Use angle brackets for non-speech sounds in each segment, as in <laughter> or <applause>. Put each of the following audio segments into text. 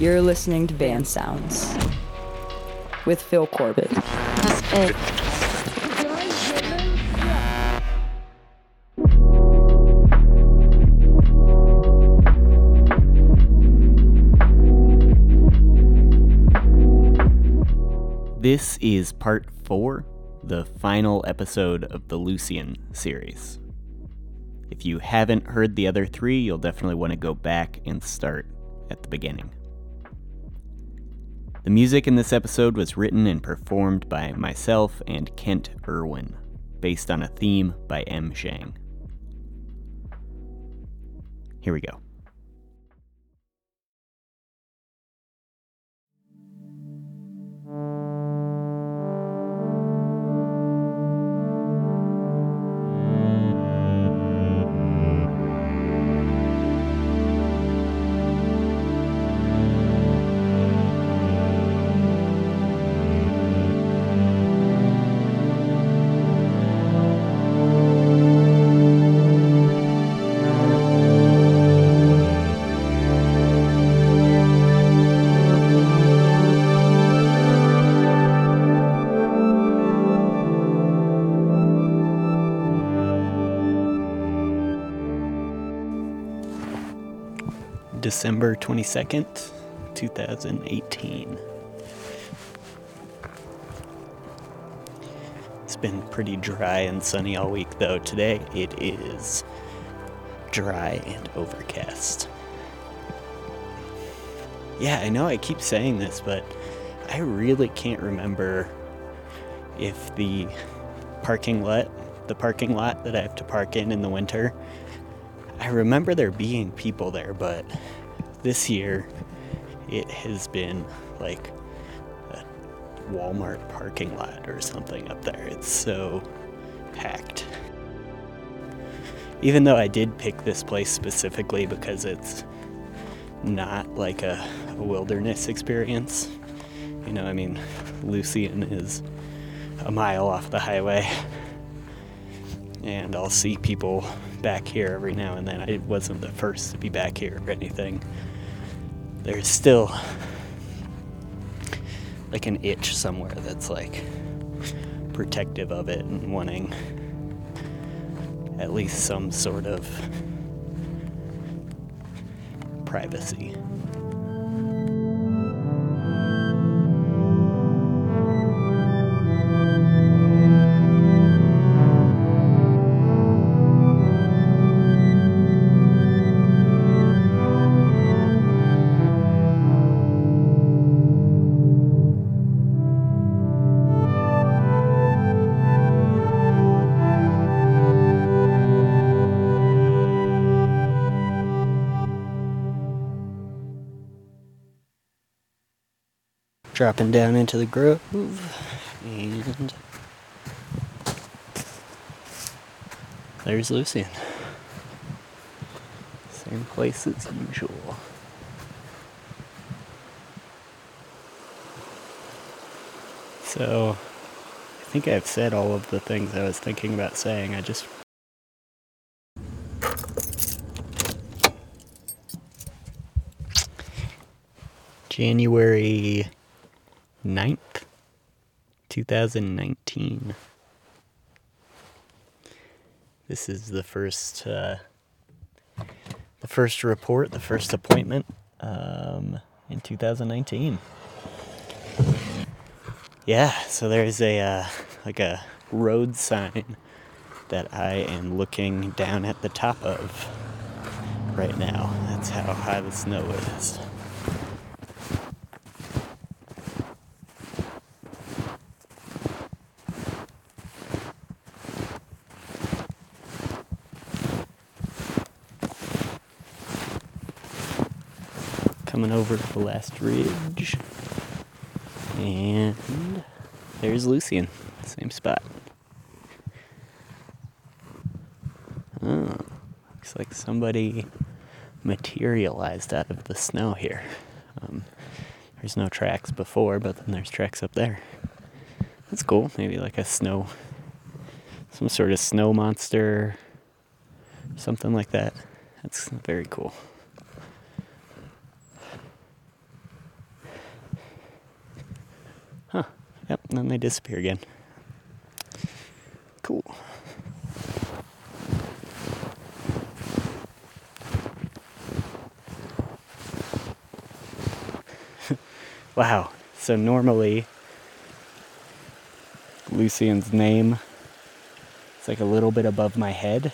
You're listening to Band Sounds with Phil Corbett. This is part four, the final episode of the Lucian series. If you haven't heard the other three, you'll definitely want to go back and start at the beginning. The music in this episode was written and performed by myself and Kent Irwin, based on a theme by M. Shang. Here we go. December 22nd, 2018. It's been pretty dry and sunny all week, though. Today it is dry and overcast. Yeah, I know I keep saying this, but I really can't remember if the parking lot, the parking lot that I have to park in in the winter, I remember there being people there, but this year it has been like a Walmart parking lot or something up there. It's so packed. Even though I did pick this place specifically because it's not like a, a wilderness experience. You know, I mean, Lucian is a mile off the highway, and I'll see people back here every now and then. I wasn't the first to be back here or anything. There's still like an itch somewhere that's like protective of it and wanting at least some sort of privacy. Dropping down into the grove and there's Lucian. Same place as usual. So, I think I've said all of the things I was thinking about saying. I just January 9th, 2019. This is the first uh, the first report, the first appointment um, in 2019. Yeah, so there's a uh, like a road sign that I am looking down at the top of right now. That's how high the snow is. coming over to the last ridge. And there's Lucian, same spot. Oh, looks like somebody materialized out of the snow here. Um, there's no tracks before, but then there's tracks up there. That's cool. Maybe like a snow, some sort of snow monster, something like that. That's very cool. And then they disappear again. Cool. <laughs> wow. So normally Lucian's name is like a little bit above my head.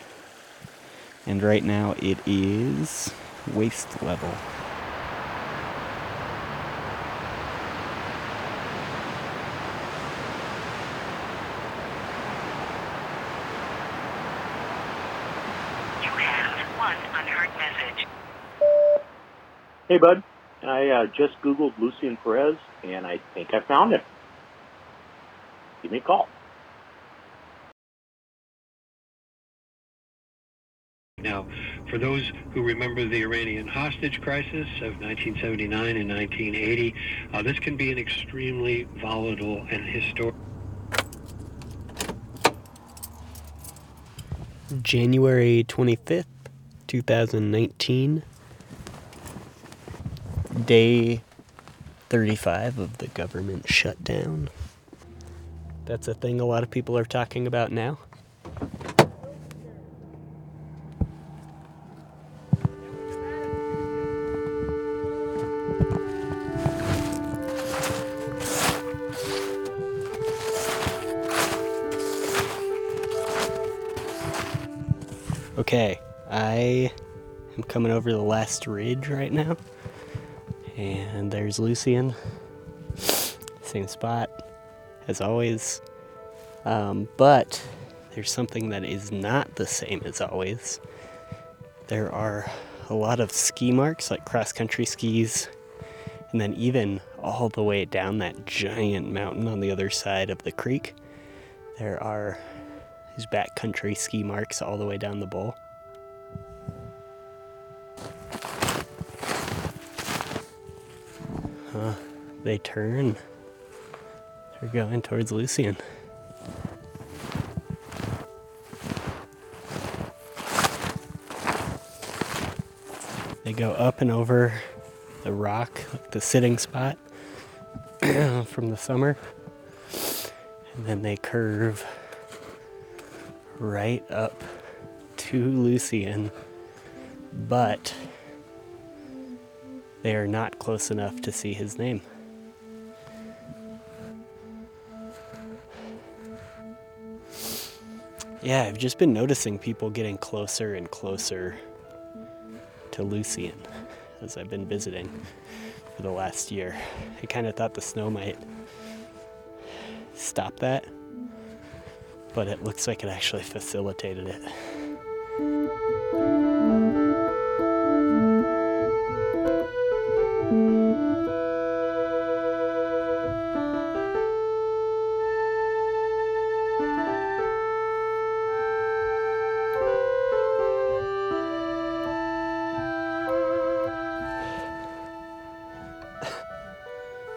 And right now it is waist level. You have one unheard message. Hey, bud. I uh, just Googled Lucian Perez, and I think I found him. Give me a call. Now, for those who remember the Iranian hostage crisis of 1979 and 1980, uh, this can be an extremely volatile and historic. January 25th, 2019. Day 35 of the government shutdown. That's a thing a lot of people are talking about now. Okay, I am coming over the last ridge right now. And there's Lucian. Same spot as always. Um, but there's something that is not the same as always. There are a lot of ski marks, like cross country skis, and then even all the way down that giant mountain on the other side of the creek, there are these backcountry ski marks all the way down the bowl. They turn. They're going towards Lucian. They go up and over the rock, the sitting spot <clears throat> from the summer. And then they curve right up to Lucian, but they are not close enough to see his name. Yeah, I've just been noticing people getting closer and closer to Lucian as I've been visiting for the last year. I kind of thought the snow might stop that, but it looks like it actually facilitated it.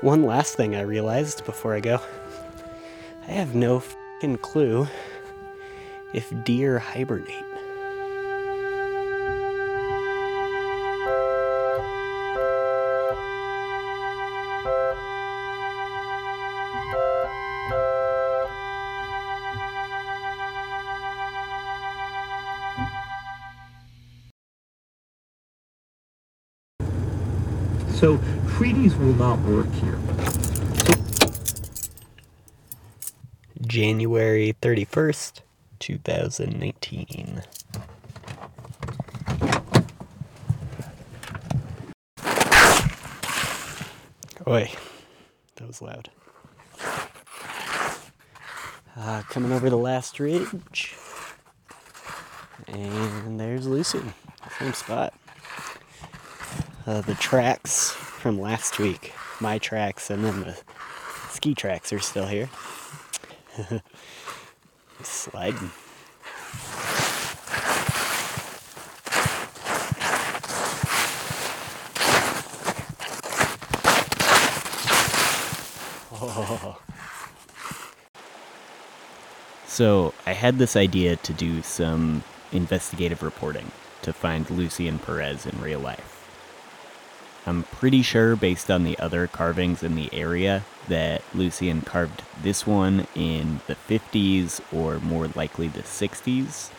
One last thing I realized before I go I have no clue if deer hibernate. So treaties will not work here. January 31st, 2019. Oi, that was loud. Uh, coming over the last ridge. And there's Lucian, same spot. Uh, the tracks from last week, my tracks, and then the ski tracks are still here. <laughs> Sliding. So I had this idea to do some investigative reporting to find Lucian Perez in real life. I'm pretty sure, based on the other carvings in the area, that Lucian carved this one in the 50s or more likely the 60s.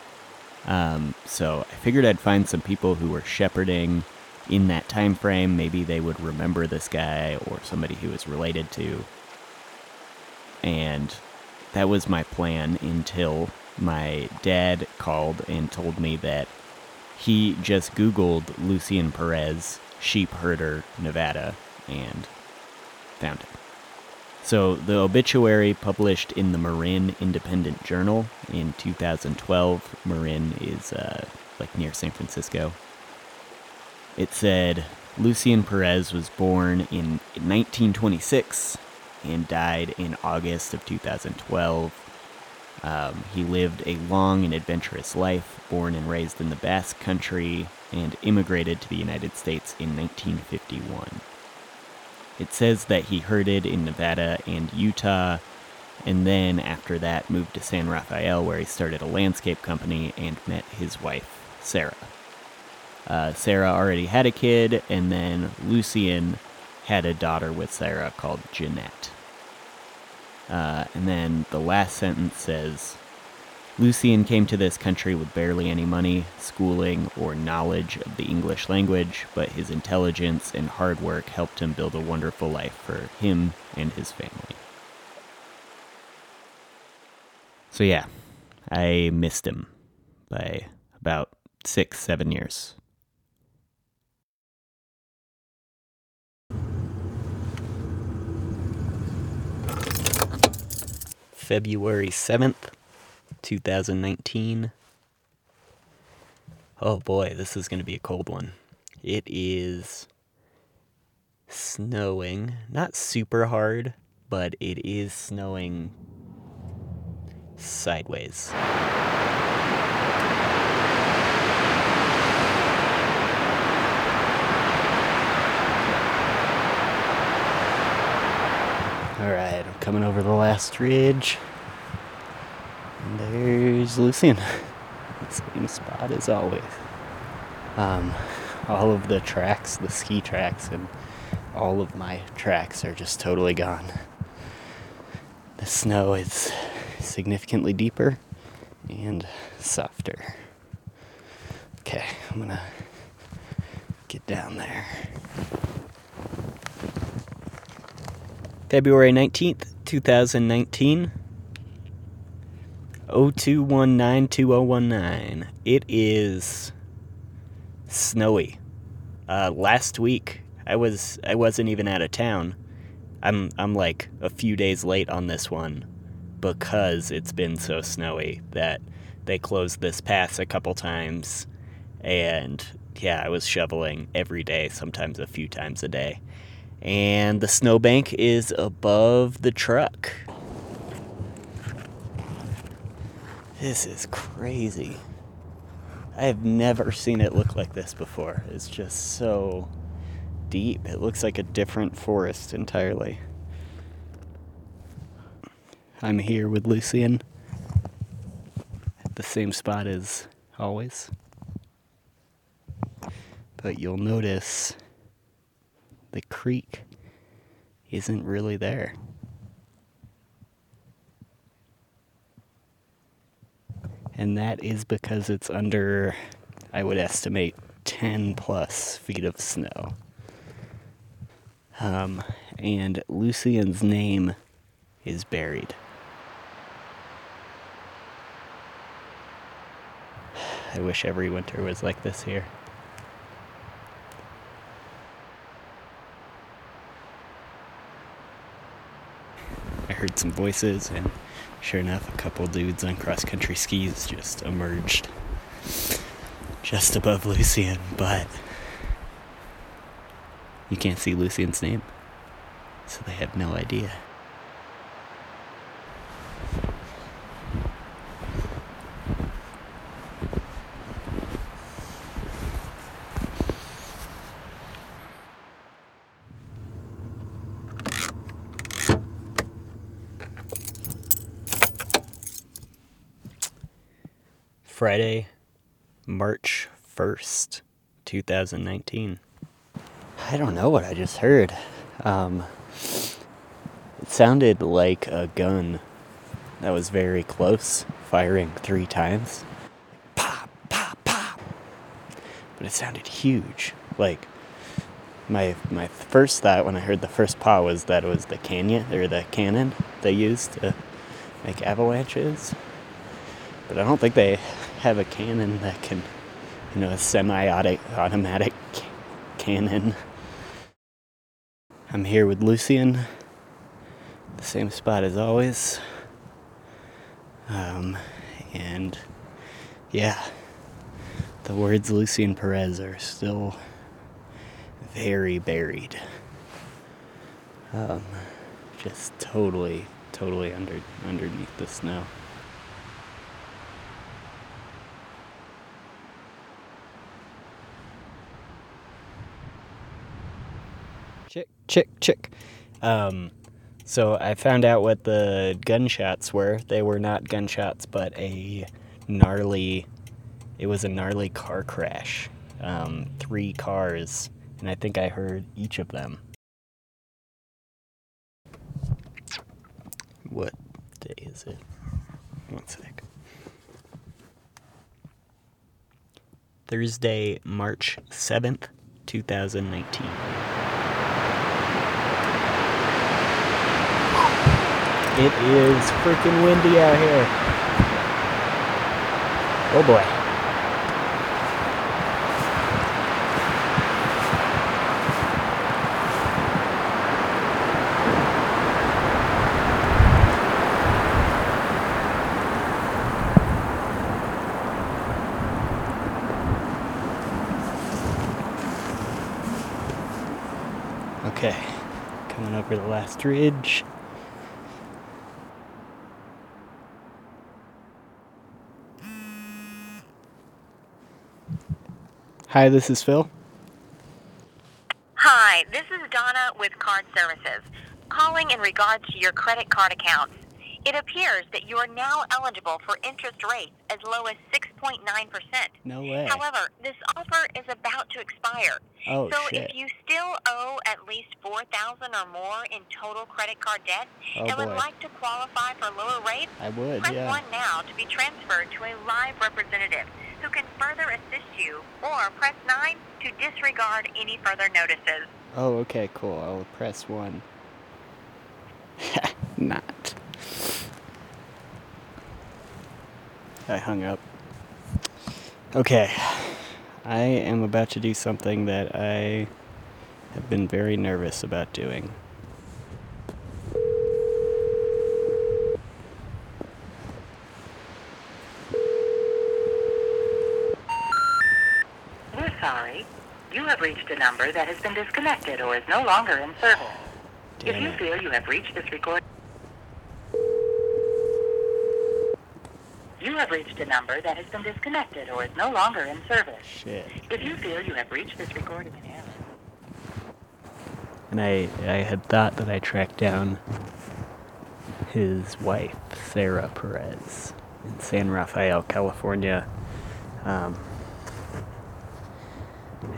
Um, so I figured I'd find some people who were shepherding in that time frame. Maybe they would remember this guy or somebody who was related to. And that was my plan until my dad called and told me that he just Googled Lucian Perez, sheep herder, Nevada, and found it. So the obituary published in the Marin Independent Journal in 2012. Marin is uh, like near San Francisco. It said Lucian Perez was born in 1926 and died in August of 2012. Um, he lived a long and adventurous life, born and raised in the Basque Country, and immigrated to the United States in 1951. It says that he herded in Nevada and Utah, and then after that moved to San Rafael, where he started a landscape company and met his wife, Sarah. Uh, Sarah already had a kid, and then Lucian had a daughter with Sarah called Jeanette. Uh, and then the last sentence says Lucian came to this country with barely any money, schooling, or knowledge of the English language, but his intelligence and hard work helped him build a wonderful life for him and his family. So, yeah, I missed him by about six, seven years. February 7th, 2019. Oh boy, this is going to be a cold one. It is snowing, not super hard, but it is snowing sideways. Alright, I'm coming over the last ridge. And there's Lucian. <laughs> Same spot as always. Um, all of the tracks, the ski tracks, and all of my tracks are just totally gone. The snow is significantly deeper and softer. Okay, I'm gonna get down there. February 19th, 2019. 02192019. It is snowy. Uh, last week I was I wasn't even out of town. I'm I'm like a few days late on this one because it's been so snowy that they closed this pass a couple times and yeah, I was shoveling every day, sometimes a few times a day. And the snowbank is above the truck. This is crazy. I have never seen it look like this before. It's just so deep. It looks like a different forest entirely. I'm here with Lucian at the same spot as always. But you'll notice the creek isn't really there. And that is because it's under, I would estimate, 10 plus feet of snow. Um, and Lucian's name is buried. <sighs> I wish every winter was like this here. Heard some voices, and sure enough, a couple dudes on cross country skis just emerged just above Lucian, but you can't see Lucian's name, so they have no idea. 2019. I don't know what I just heard. Um, it sounded like a gun that was very close, firing three times. Pop, pop, pop. But it sounded huge. Like my my first thought when I heard the first paw was that it was the canyon or the cannon they used to make avalanches. But I don't think they have a cannon that can, you know, a semi-automatic cannon. I'm here with Lucian, the same spot as always. Um, and yeah, the words Lucian Perez are still very buried. Um, just totally, totally under underneath the snow. Chick, chick, chick. Um, so I found out what the gunshots were. They were not gunshots, but a gnarly. It was a gnarly car crash. Um, three cars, and I think I heard each of them. What day is it? One sec. Thursday, March 7th, 2019. It is freaking windy out here. Oh boy. Okay, coming over the last ridge. Hi, this is Phil. Hi, this is Donna with Card Services, calling in regards to your credit card accounts. It appears that you are now eligible for interest rates as low as 6.9%. No way. However, this offer is about to expire. Oh so shit. if you still owe at least 4000 or more in total credit card debt Oh and would like to qualify for lower rates, I would, press yeah. 1 now to be transferred to a live representative who can further assist you, or press 9 to disregard any further notices. Oh, okay, cool. I'll press one. <laughs> Not. I hung up. Okay. I am about to do something that I have been very nervous about doing. We're sorry. You have reached a number that has been disconnected or is no longer in service. If you it. feel you have reached this record, you have reached a number that has been disconnected or is no longer in service. Shit. If you feel you have reached this recording in error. And I, I had thought that I tracked down his wife, Sarah Perez, in San Rafael, California. Um,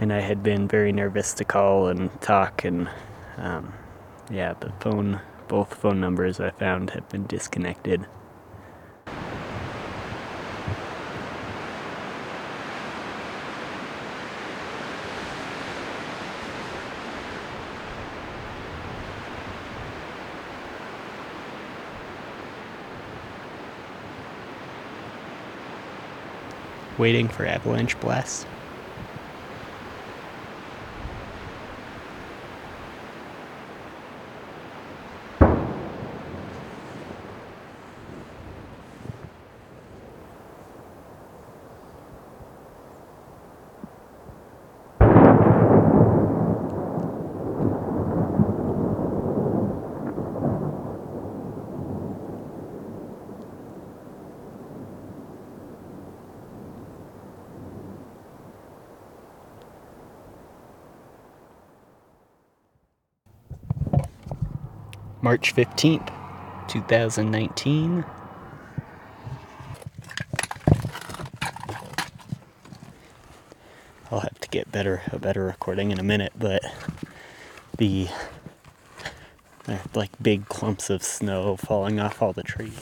and I had been very nervous to call and talk, and um, yeah, the phone, both phone numbers I found have been disconnected. Waiting for avalanche blast. March 15th, 2019. I'll have to get better a better recording in a minute, but the like big clumps of snow falling off all the trees.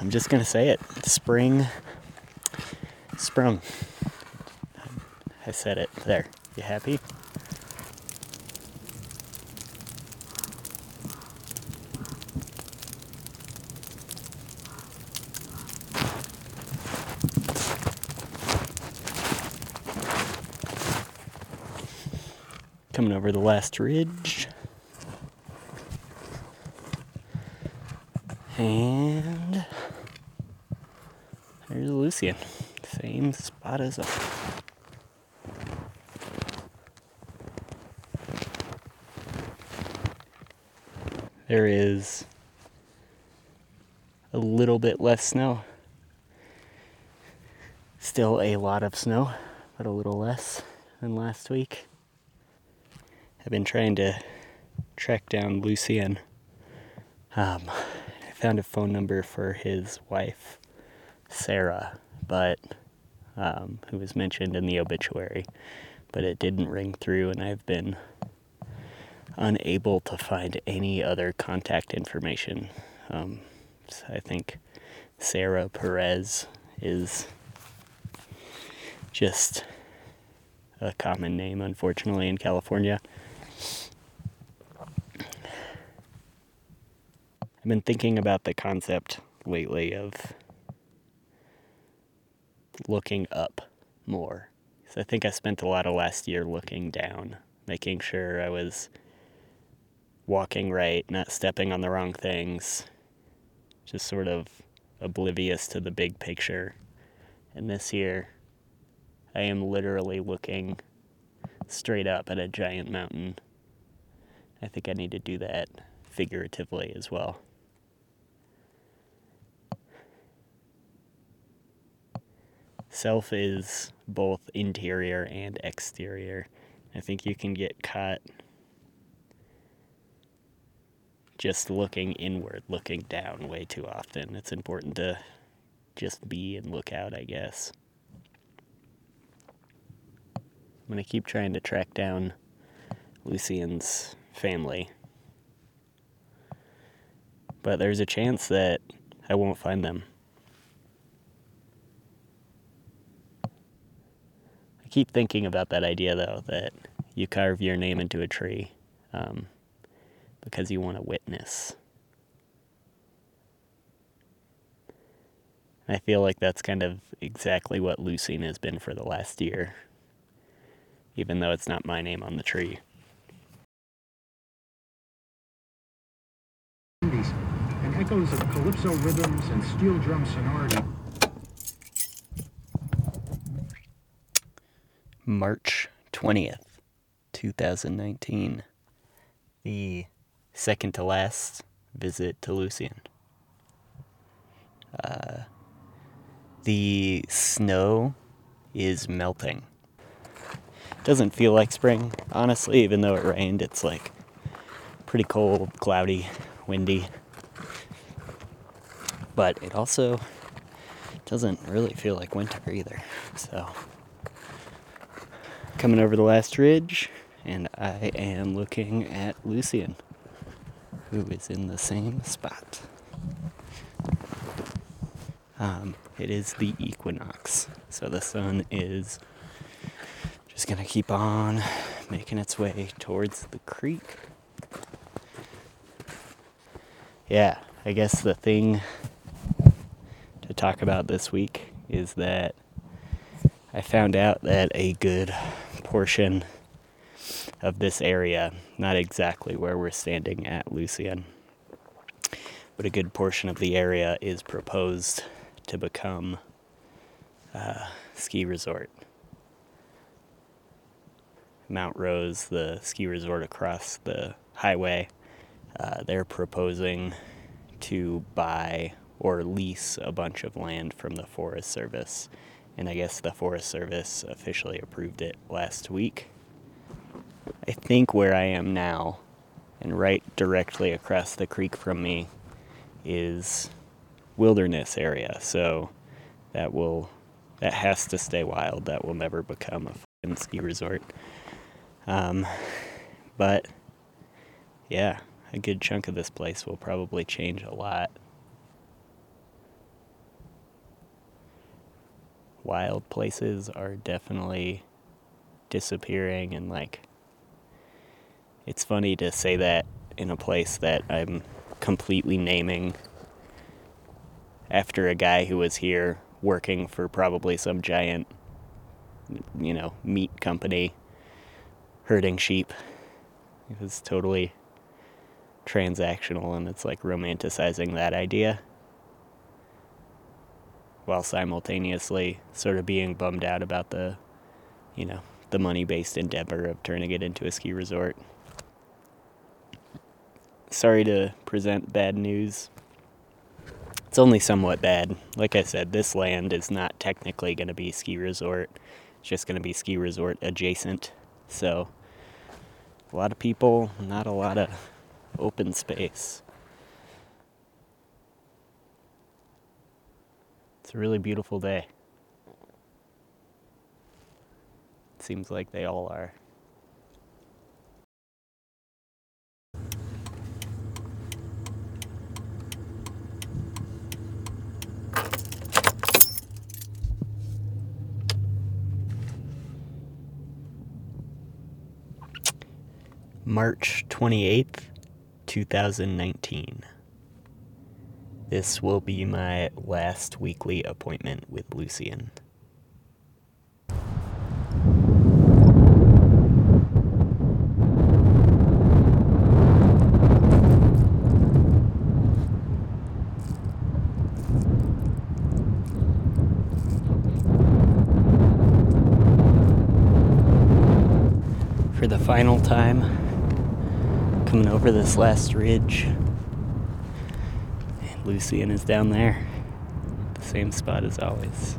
I'm just gonna say it. Spring sprung. I said it. There. You happy? Coming over the last ridge. And there's Lucian. Same spot as us. There is a little bit less snow. Still a lot of snow, but a little less than last week. I've been trying to track down Lucian. Um, I found a phone number for his wife, Sarah, but um, who was mentioned in the obituary, but it didn't ring through, and I've been unable to find any other contact information. Um, so I think Sarah Perez is just a common name, unfortunately, in California. I've been thinking about the concept lately of looking up more. So I think I spent a lot of last year looking down, making sure I was walking right, not stepping on the wrong things, just sort of oblivious to the big picture. And this year, I am literally looking straight up at a giant mountain. I think I need to do that figuratively as well. Self is both interior and exterior. I think you can get caught just looking inward, looking down way too often. It's important to just be and look out, I guess. I'm going to keep trying to track down Lucian's family. But there's a chance that I won't find them. I keep thinking about that idea, though, that you carve your name into a tree um, because you want to witness. I feel like that's kind of exactly what Lucian has been for the last year, even though it's not my name on the tree. and echoes of calypso rhythms and steel drum sonority. March 20th, 2019. The second to last visit to Lucian. Uh, the snow is melting. Doesn't feel like spring, honestly, even though it rained. It's like pretty cold, cloudy, windy. But it also doesn't really feel like winter either. So, coming over the last ridge, and I am looking at Lucian, who is in the same spot. Um, it is the equinox, so the sun is just gonna keep on making its way towards the creek. Yeah, I guess the thing to talk about this week is that I found out that a good portion of this area, not exactly where we're standing at Lucian, but a good portion of the area is proposed to become a ski resort. Mount Rose, the ski resort across the highway, uh, they're proposing to buy or lease a bunch of land from the Forest Service. And I guess the Forest Service officially approved it last week. I think where I am now, and right directly across the creek from me, is wilderness area. So that will that has to stay wild. That will never become a ski resort. Um, But yeah, a good chunk of this place will probably change a lot. Wild places are definitely disappearing and like it's funny to say that in a place that I'm completely naming after a guy who was here working for probably some giant you know meat company herding sheep. It was totally transactional and it's like romanticizing that idea while simultaneously sort of being bummed out about the you know the money based endeavor of turning it into a ski resort. Sorry to present bad news. It's only somewhat bad. Like i said this land is not technically going to be ski resort. It's just going to be ski resort adjacent. So a lot of people not a lot of open space. It's a really beautiful day. It seems like they all are. March 28th, 2019. This will be my last weekly appointment with Lucian. For the final time, coming over this last ridge. Lucian is down there, the same spot as always.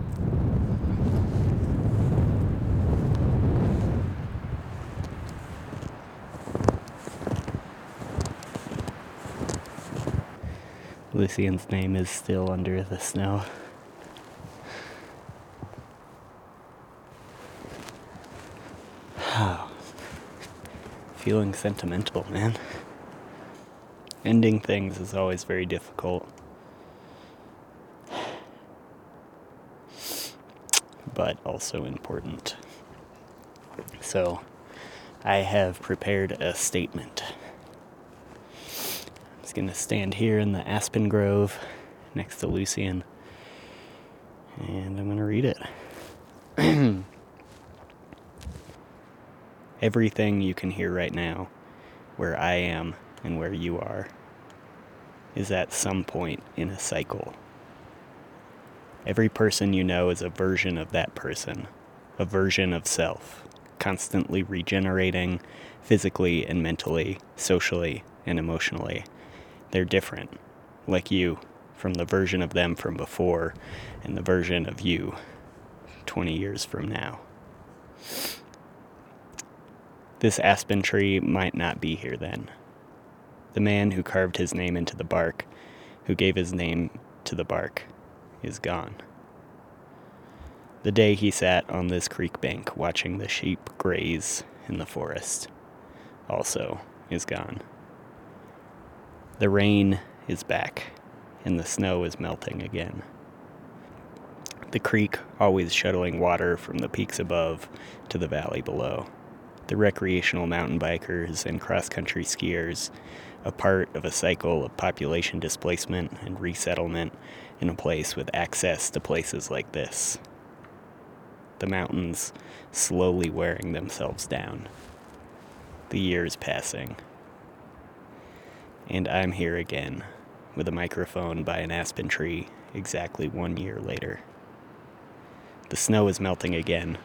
Lucian's name is still under the snow. Feeling sentimental, man. Ending things is always very difficult. But also important. So, I have prepared a statement. I'm just gonna stand here in the aspen grove next to Lucian and I'm gonna read it. <clears throat> Everything you can hear right now, where I am and where you are, is at some point in a cycle. Every person you know is a version of that person, a version of self, constantly regenerating physically and mentally, socially and emotionally. They're different, like you, from the version of them from before and the version of you 20 years from now. This aspen tree might not be here then. The man who carved his name into the bark, who gave his name to the bark, is gone. The day he sat on this creek bank watching the sheep graze in the forest also is gone. The rain is back, and the snow is melting again. The creek always shuttling water from the peaks above to the valley below the recreational mountain bikers and cross country skiers, a part of a cycle of population displacement and resettlement in a place with access to places like this. The mountains slowly wearing themselves down. The years passing. And I'm here again, with a microphone by an aspen tree exactly one year later. The snow is melting again.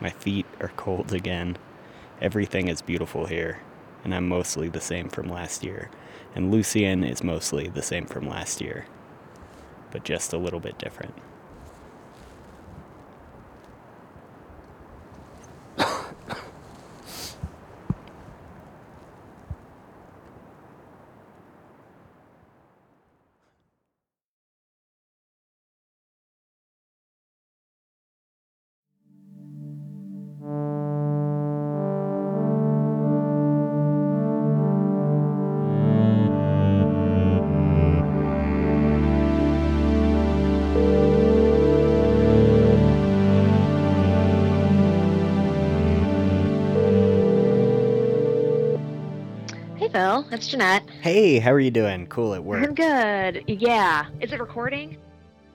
My feet are cold again. Everything is beautiful here, and I'm mostly the same from last year. And Lucian is mostly the same from last year, but just a little bit different. How are you doing? Cool at work. I'm good. Yeah. Is it recording?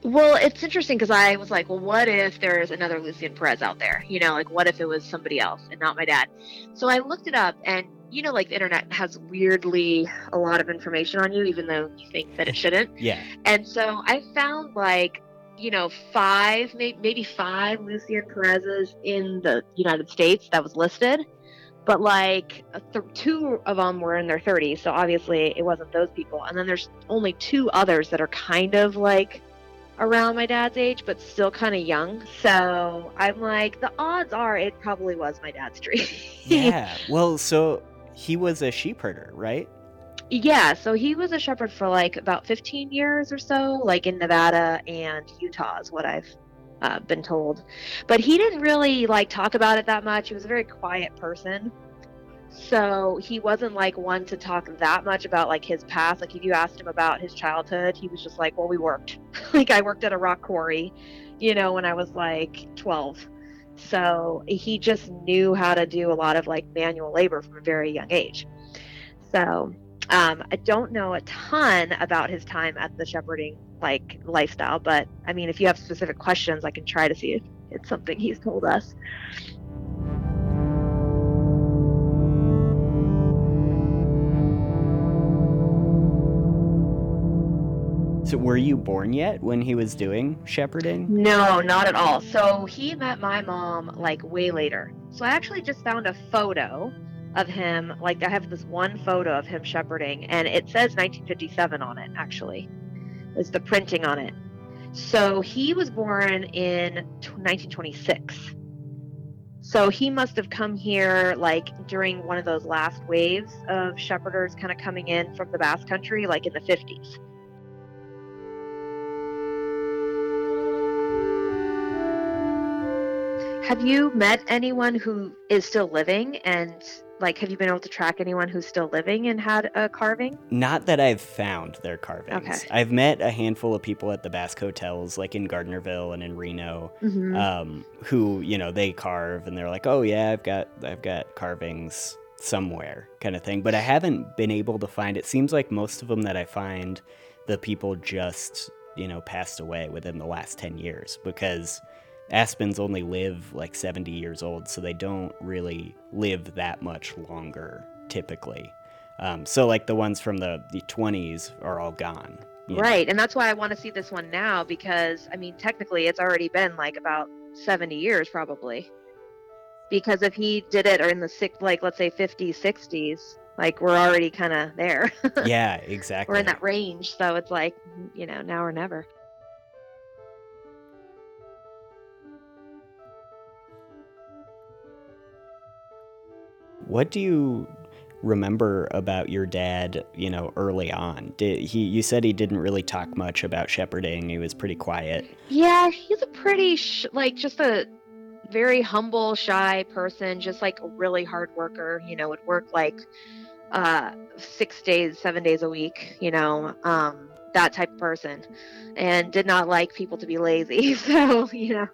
Well, it's interesting because I was like, well, what if there's another Lucian Perez out there? You know, like what if it was somebody else and not my dad? So I looked it up, and you know, like the internet has weirdly a lot of information on you, even though you think that it shouldn't. Yeah. And so I found like, you know, five, maybe five Lucian Perez's in the United States that was listed. But like th- two of them were in their 30s, so obviously it wasn't those people. And then there's only two others that are kind of like around my dad's age, but still kind of young. So I'm like, the odds are it probably was my dad's tree. <laughs> Yeah. Well, so he was a sheep herder, right? Yeah, so he was a shepherd for like about 15 years or so, like in Nevada and Utah, is what I've uh, been told. But he didn't really like talk about it that much. He was a very quiet person. So he wasn't like one to talk that much about like his past. Like if you asked him about his childhood, he was just like, well, we worked. <laughs> like I worked at a rock quarry, you know, when I was like 12. So he just knew how to do a lot of like manual labor from a very young age. So um, I don't know a ton about his time at the shepherding like lifestyle, but I mean, if you have specific questions, I can try to see if it's something he's told us. So were you born yet when he was doing shepherding? No, not at all. So he met my mom like way later. So I actually just found a photo of him. Like I have this one photo of him shepherding, and it says 1957 on it. Actually, is the printing on it. So he was born in 1926. So he must have come here like during one of those last waves of shepherders kind of coming in from the Basque Country, like in the 50s. Have you met anyone who is still living and like have you been able to track anyone who's still living and had a carving? Not that I've found their carvings. Okay. I've met a handful of people at the Basque hotels, like in Gardnerville and in Reno, Mm-hmm. um, who you know they carve and they're like, "Oh yeah, I've got I've got carvings somewhere," kind of thing. But I haven't been able to find. It seems like most of them that I find, the people just you know passed away within the last ten years because aspens only live like 70 years old, so they don't really live that much longer typically. Um, so like the ones from the, the 20s are all gone. you know? Right, and that's why I want to see this one now because I mean technically it's already been like about 70 years probably. Because if he did it or in the six like let's say 50s, 60s, like we're already kind of there. <laughs> Yeah, exactly. we're in that range, so it's like, you know, now or never. What do you remember about your dad, you know, early on? Did he you said he didn't really talk much about shepherding. He was pretty quiet. Yeah, he's a pretty sh- like just a very humble, shy person, just like a really hard worker, you know, would work like uh 6 days, 7 days a week, you know, um that type of person and did not like people to be lazy. <laughs> So, you know,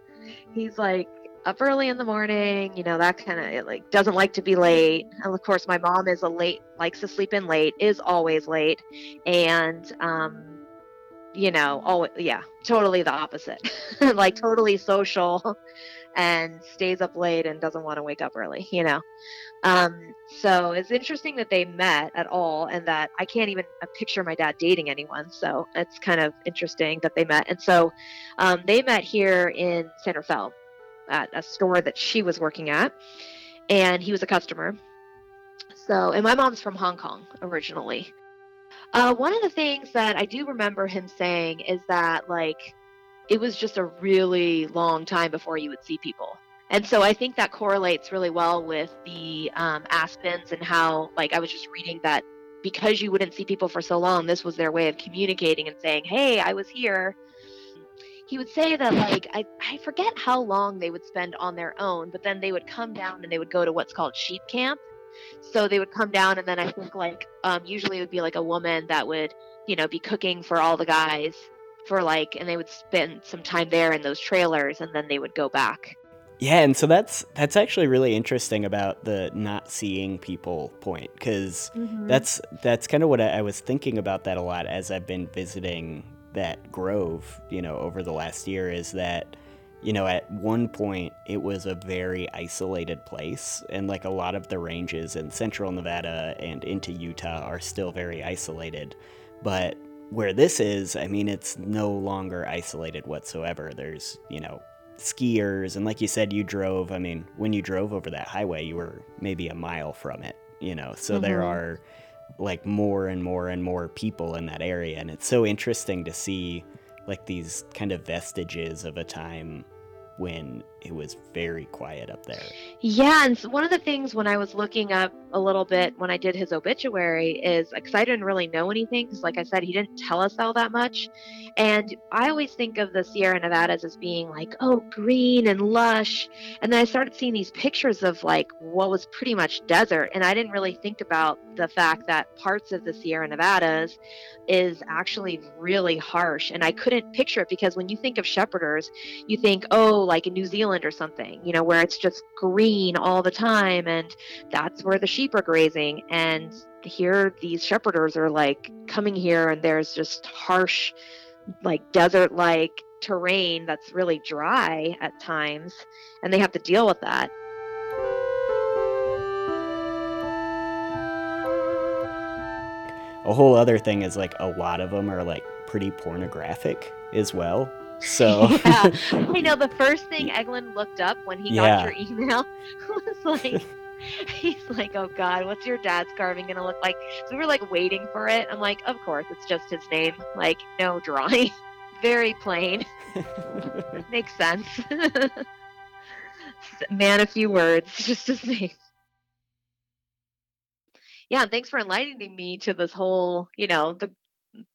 he's like up early in the morning, you know, that kind of like doesn't like to be late. And of course, my mom is a late, likes to sleep in late, is always late, and um, you know, always, yeah, totally the opposite. <laughs> like totally social, and stays up late and doesn't want to wake up early. You know, um, so it's interesting that they met at all, and that I can't even uh, picture my dad dating anyone. So it's kind of interesting that they met, and so um, they met here in San Rafael at a store that she was working at, and he was a customer. So, and my mom's from Hong Kong originally. Uh, one of the things that I do remember him saying is that, like, it was just a really long time before you would see people. And so I think that correlates really well with the um, Aspens and how, like, I was just reading that because you wouldn't see people for so long, this was their way of communicating and saying, hey, I was here he would say that like I, I forget how long they would spend on their own but then they would come down and they would go to what's called sheep camp so they would come down and then i think like um, usually it would be like a woman that would you know be cooking for all the guys for like and they would spend some time there in those trailers and then they would go back Yeah, and so that's that's actually really interesting about the not seeing people point because Mhm. that's that's kind of what I, I was thinking about that a lot as I've been visiting that grove, you know, over the last year. Is that you know at one point it was a very isolated place, and like a lot of the ranges in central Nevada and into Utah are still very isolated, but where this is, I mean, it's no longer isolated whatsoever. There's you know skiers and like you said you drove i mean when you drove over that highway you were maybe a mile from it you know so there Mhm. are like more and more and more people in that area and it's so interesting to see like these kind of vestiges of a time when it was very quiet up there. Yeah, and so one of the things when I was looking up a little bit when I did his obituary is because I didn't really know anything. Because, like I said, he didn't tell us all that much. And I always think of the Sierra Nevadas as being like, oh, green and lush. And then I started seeing these pictures of like what was pretty much desert. And I didn't really think about the fact that parts of the Sierra Nevadas is actually really harsh. And I couldn't picture it because when you think of shepherders, you think, oh, like in New Zealand or something, you know, where it's just green all the time and that's where the sheep are grazing. And here, these shepherders are like coming here and there's just harsh, like desert like terrain that's really dry at times. And they have to deal with that. a whole other thing is like a lot of them are like pretty pornographic as well so <laughs> yeah. <laughs> I know the first thing Eglin looked up when he Yeah. got your email <laughs> was like, <laughs> he's like, oh God, what's your dad's carving gonna look like? So we were like waiting for it. I'm like, of course, it's just his name. Like, no drawing. <laughs> Very plain. <laughs> Makes sense. Man, a few words, just his name. Yeah, and thanks for enlightening me to this whole, you know, the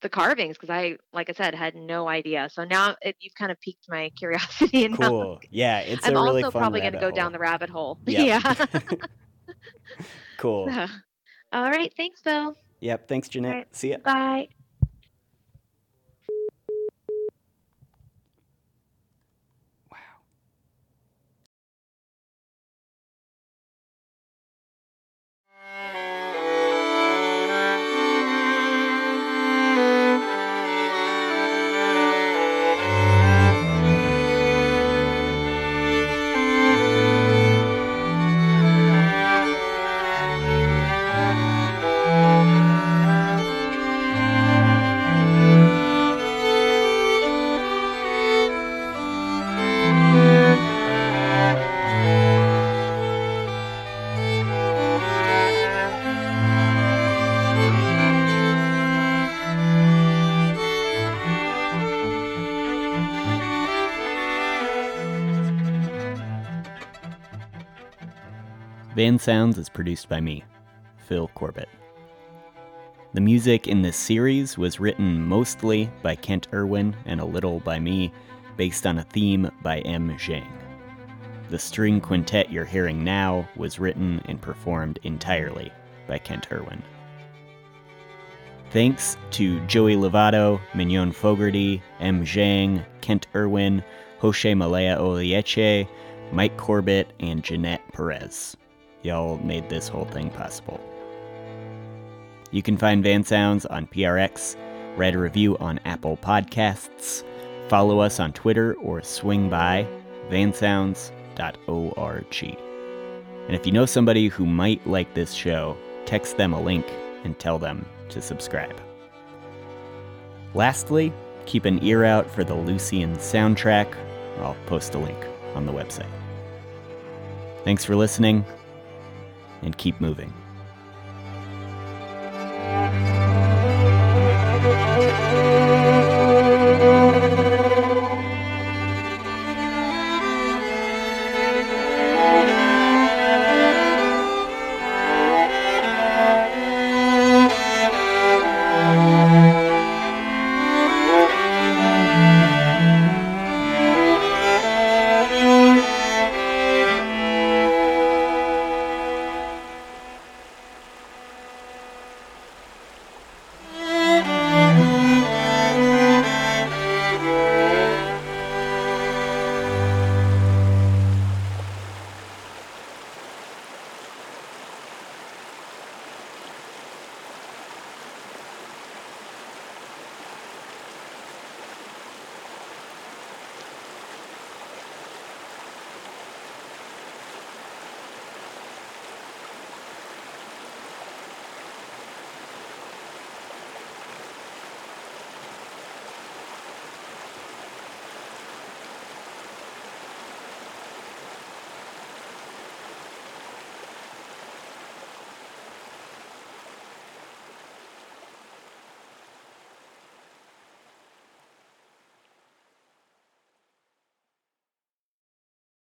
the carvings because I, like I said, had no idea. So now it, you've kind of piqued my <laughs> curiosity. And now cool yeah it's I'm a really also fun probably going to rabbit go down the rabbit hole. <laughs> Yep. Yeah. <laughs> cool All right. Thanks, Bill. yep thanks jeanette Alright. see ya Bye. Van Sounds is produced by me, Phil Corbett. The music in this series was written mostly by Kent Irwin and a little by me, based on a theme by M. Zhang. The string quintet you're hearing now was written and performed entirely by Kent Irwin. Thanks to Joey Lovato, Mignon Fogarty, M. Zhang, Kent Irwin, Jose Malaya Olieche, Mike Corbett, and Jeanette Perez. Y'all made this whole thing possible. You can find Van Sounds on PRX, write a review on Apple Podcasts, follow us on Twitter, or swing by vansounds.org. And if you know somebody who might like this show, text them a link and tell them to subscribe. Lastly, keep an ear out for the Lucian soundtrack. I'll post a link on the website. Thanks for listening, and keep moving.